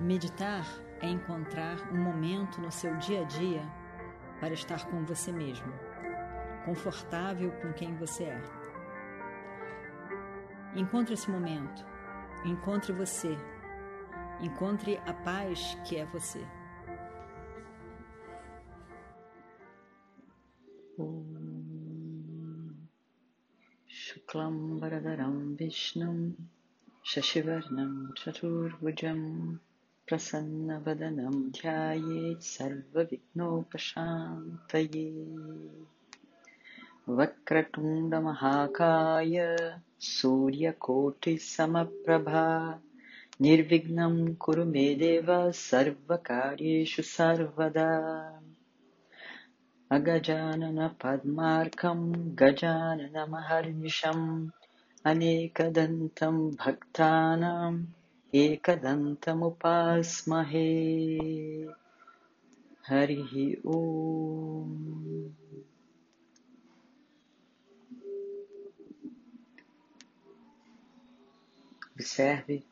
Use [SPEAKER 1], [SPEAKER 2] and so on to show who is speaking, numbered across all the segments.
[SPEAKER 1] Meditar é encontrar um momento no seu dia a dia para estar com você mesmo, confortável com quem você é. Encontre esse momento, encontre você, encontre a paz que é você.
[SPEAKER 2] Shuklam Varadaram Vishnum Shashivarnam Chaturbhujam प्रसन्नवदनं ध्यायेत् सर्वविघ्नोपशान्तये। वक्रतुण्डमहाकाय सूर्यकोटिसमप्रभा। निर्विघ्नं कुरु मे देव सर्वकार्येषु सर्वदा। अगजाननपद्मार्कं गजाननमहर्निशम् अनेकदन्तं भक्तानां एकदन्तमुपास्महे हरिः ॐ Observe,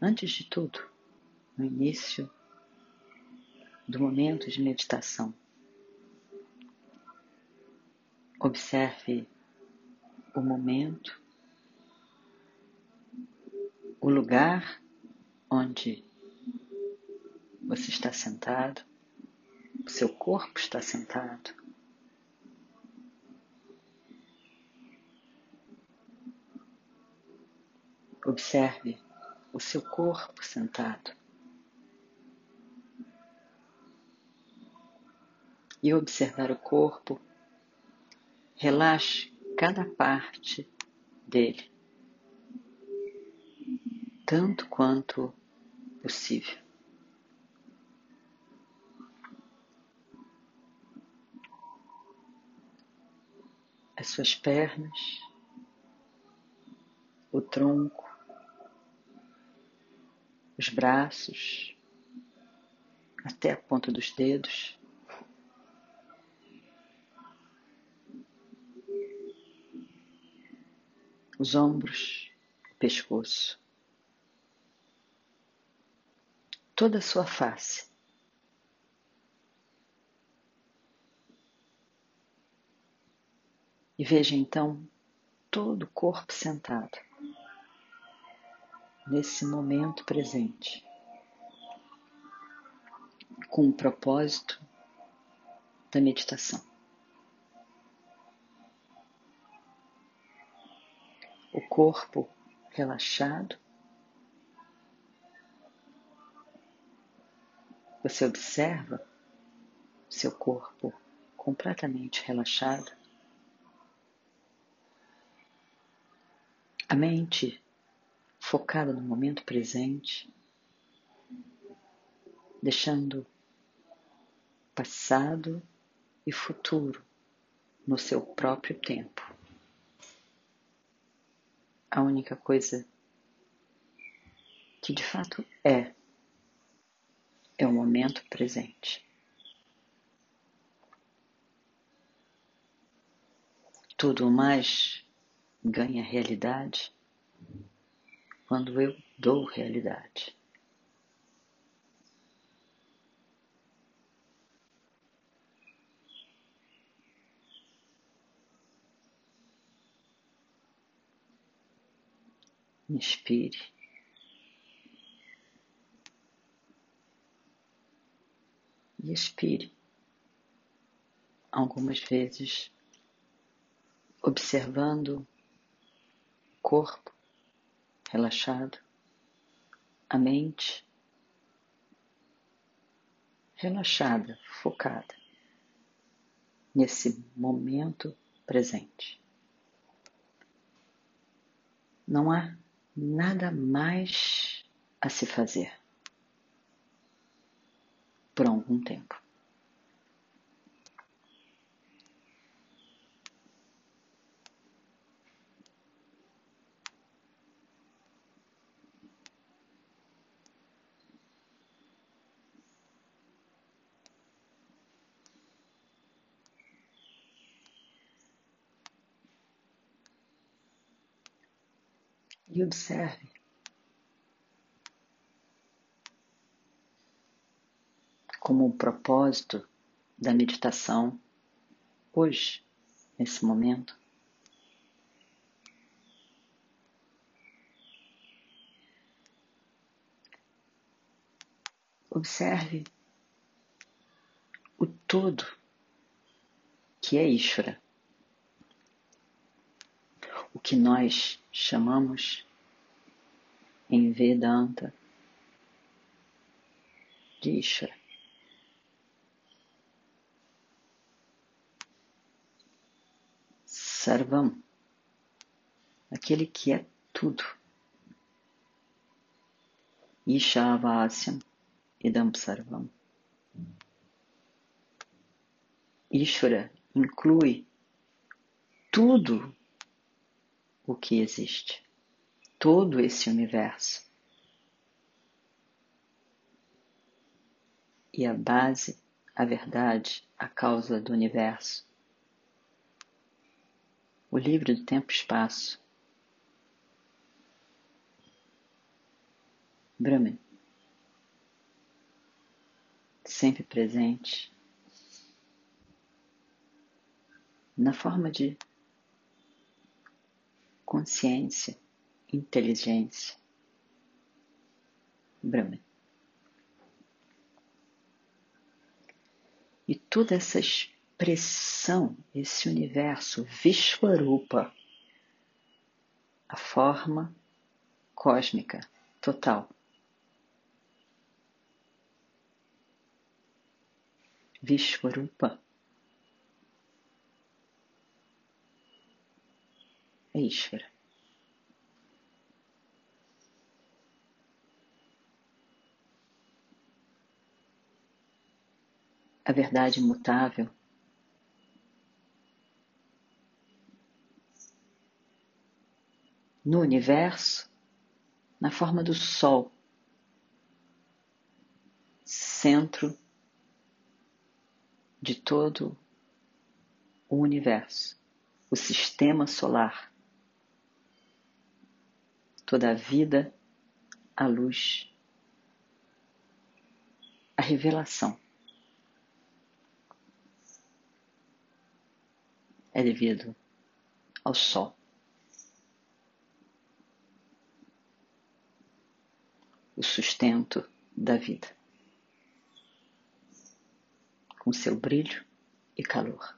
[SPEAKER 2] antes de tudo, no início do momento de meditação, observe o momento o lugar onde você está sentado, o seu corpo está sentado. Observe o seu corpo sentado. E observar o corpo, relaxe cada parte dele tanto quanto possível. As suas pernas, o tronco, os braços, até a ponta dos dedos. Os ombros, pescoço. Toda a sua face. E veja então todo o corpo sentado, nesse momento presente, com o propósito da meditação. O corpo relaxado, Você observa seu corpo completamente relaxado. A mente focada no momento presente, deixando passado e futuro no seu próprio tempo. A única coisa que de fato é é o momento presente. Tudo mais ganha realidade quando eu dou realidade. Inspire. E expire. Algumas vezes, observando o corpo relaxado, a mente relaxada, focada nesse momento presente. Não há nada mais a se fazer por algum tempo. E observe como o propósito da meditação hoje, nesse momento. Observe o todo que é Ishvara, o que nós chamamos em Vedanta de Ishvara. Sarvam, aquele que é tudo. Ishavasyam idam sarvam. Ishvara inclui tudo o que existe, todo esse universo. E a base, a verdade, a causa do universo. O livro do tempo e espaço. Brahman. Sempre presente na forma de consciência, inteligência, Brahman. E toda essa expressão, esse universo Vishwarupa, a forma cósmica total. Vishwarupa é Ishvara. A verdade imutável no universo na forma do Sol, centro de todo o universo, o sistema solar toda a vida, a luz, a revelação. É devido ao Sol. O sustento da vida, com seu brilho e calor.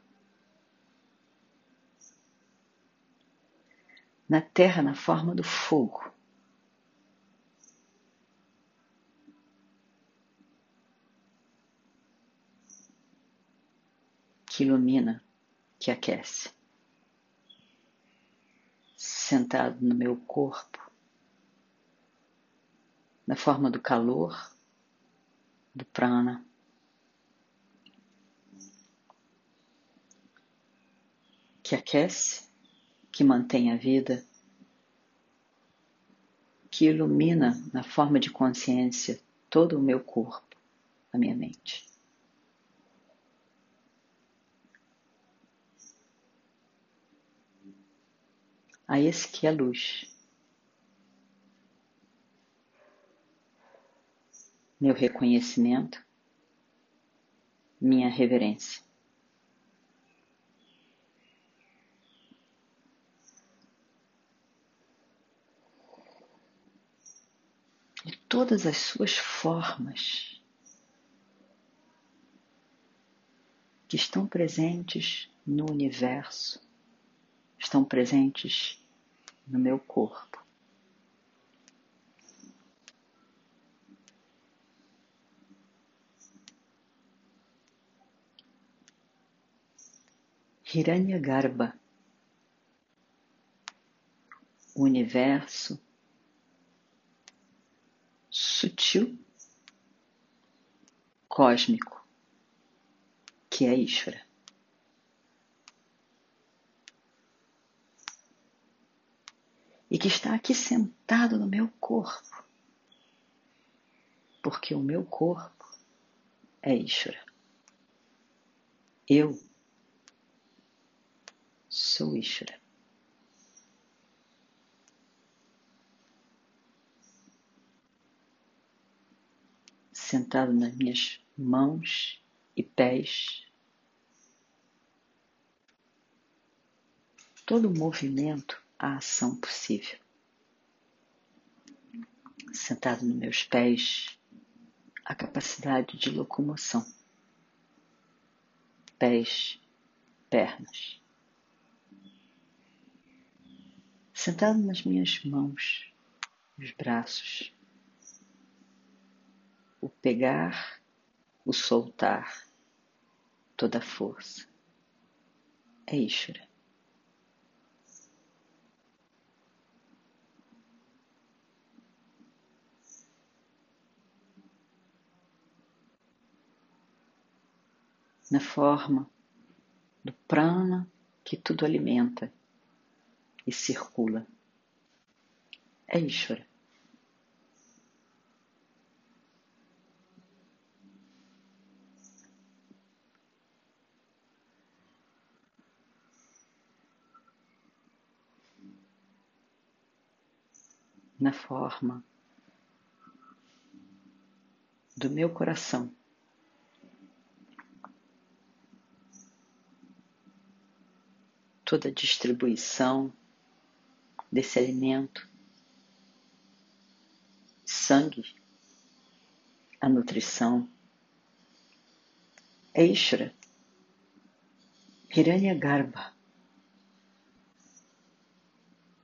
[SPEAKER 2] na terra na forma do fogo. Que ilumina, que aquece. Sentado no meu corpo, na forma do calor, do prana. Que aquece que mantém a vida, que ilumina na forma de consciência todo o meu corpo, a minha mente. A esse que é luz. Meu reconhecimento, minha reverência. todas as suas formas que estão presentes no universo, estão presentes no meu corpo. Hiranyagarbha, o universo sutil, cósmico, que é Ishvara. E que está aqui sentado no meu corpo, porque o meu corpo é Ishvara. Eu sou Ishvara. sentado nas minhas mãos e pés. Todo o movimento, a ação possível. Sentado nos meus pés, a capacidade de locomoção. Pés, pernas. Sentado nas minhas mãos, os braços, o pegar, o soltar, toda a força. É Ishvara. Na forma do prana que tudo alimenta e circula. É Ishvara. na forma do meu coração. Toda a distribuição desse alimento, sangue, a nutrição, é Ishra, Hiranya Garba,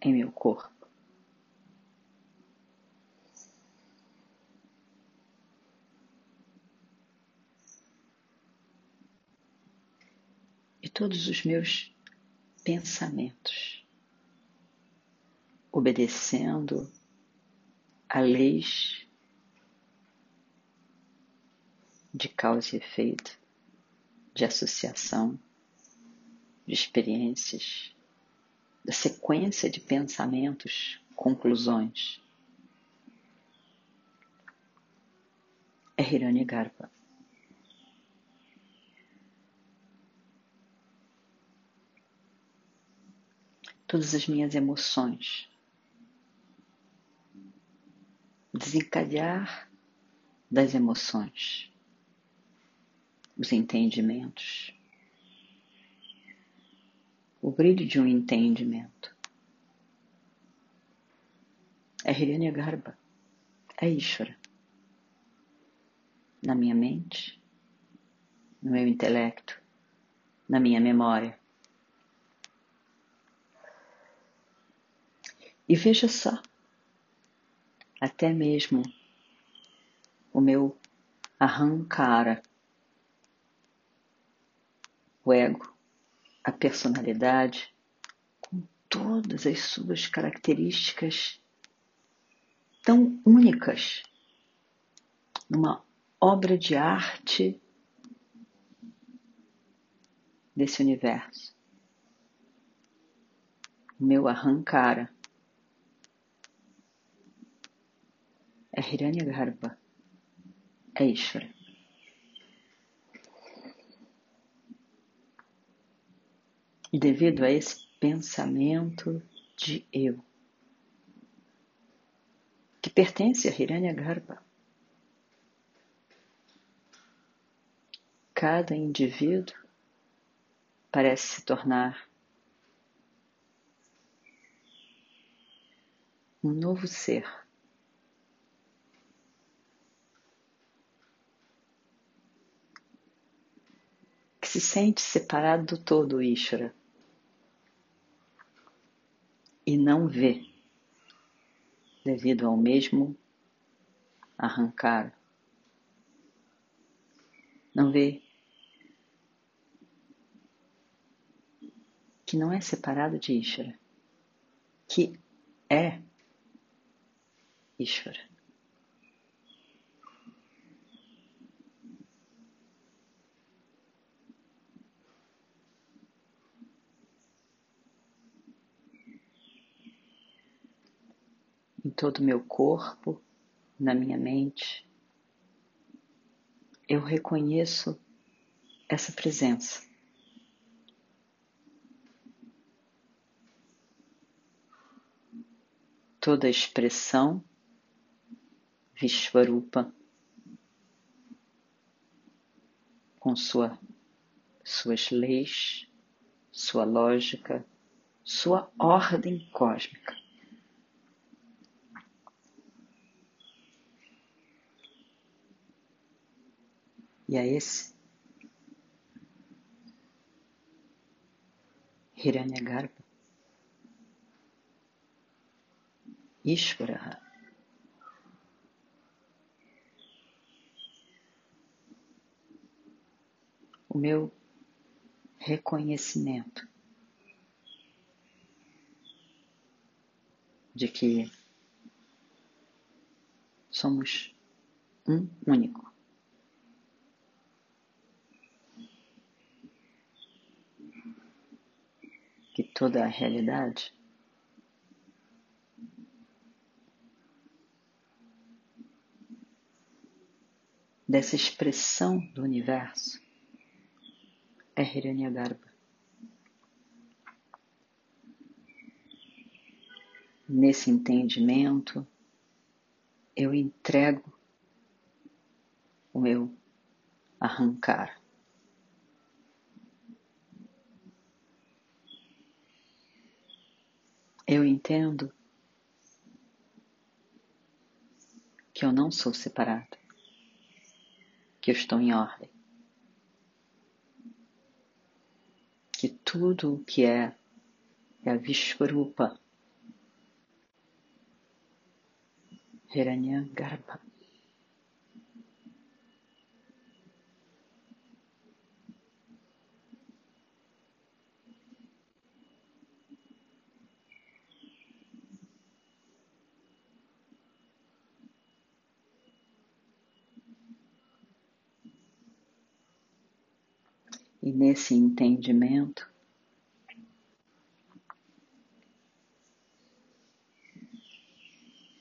[SPEAKER 2] em meu corpo. todos os meus pensamentos, obedecendo a leis de causa e efeito, de associação, de experiências, da sequência de pensamentos, conclusões. É Hiranyagarbha. todas as minhas emoções. Desencadear das emoções, os entendimentos, o brilho de um entendimento. É Hiranya Garba, é Ishvara. Na minha mente, no meu intelecto, na minha memória. E veja só, até mesmo o meu arrancara, o ego, a personalidade, com todas as suas características tão únicas, numa obra de arte desse universo. O meu arrancara é Hiranyagarbha, é Ishvara. E devido a esse pensamento de eu, que pertence a Hiranyagarbha, cada indivíduo parece se tornar um novo ser se sente separado do todo Ishvara e não vê, devido ao mesmo arrancar, não vê que não é separado de Ishvara, que é Ishvara. Todo o meu corpo, na minha mente. Eu reconheço essa presença. Toda expressão, Vishvarupa, com sua, suas leis, sua lógica, sua ordem cósmica. E a esse. Hiranyagarbha, Ishvara, o meu reconhecimento de que somos um único. Que toda a realidade dessa expressão do universo é Hiranyagarbha. Nesse entendimento, eu entrego o meu arrancar. Eu entendo que eu não sou separado, que eu estou em ordem. que tudo o que é é a Vishvarupa, Hiranyagarbha. E nesse entendimento,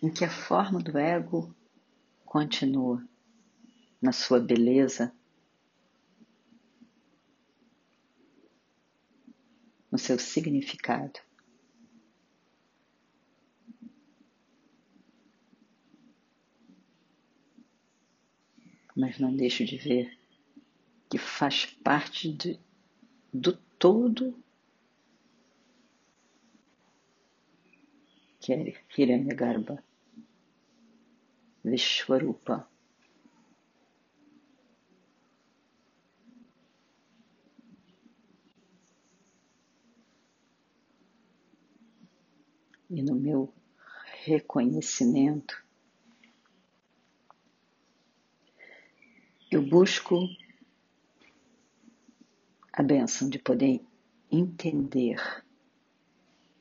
[SPEAKER 2] em que a forma do ego continua na sua beleza, no seu significado. Mas não deixo de ver que faz parte de, do todo que é Hiranyagarbha, Vishwarupa. E no meu reconhecimento, eu busco a benção de poder entender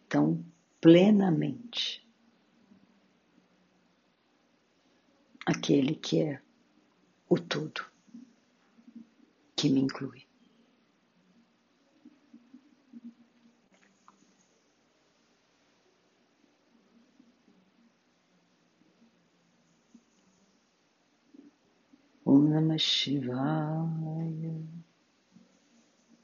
[SPEAKER 2] tão plenamente aquele que é o todo, que me inclui. Om Namah Shivaya.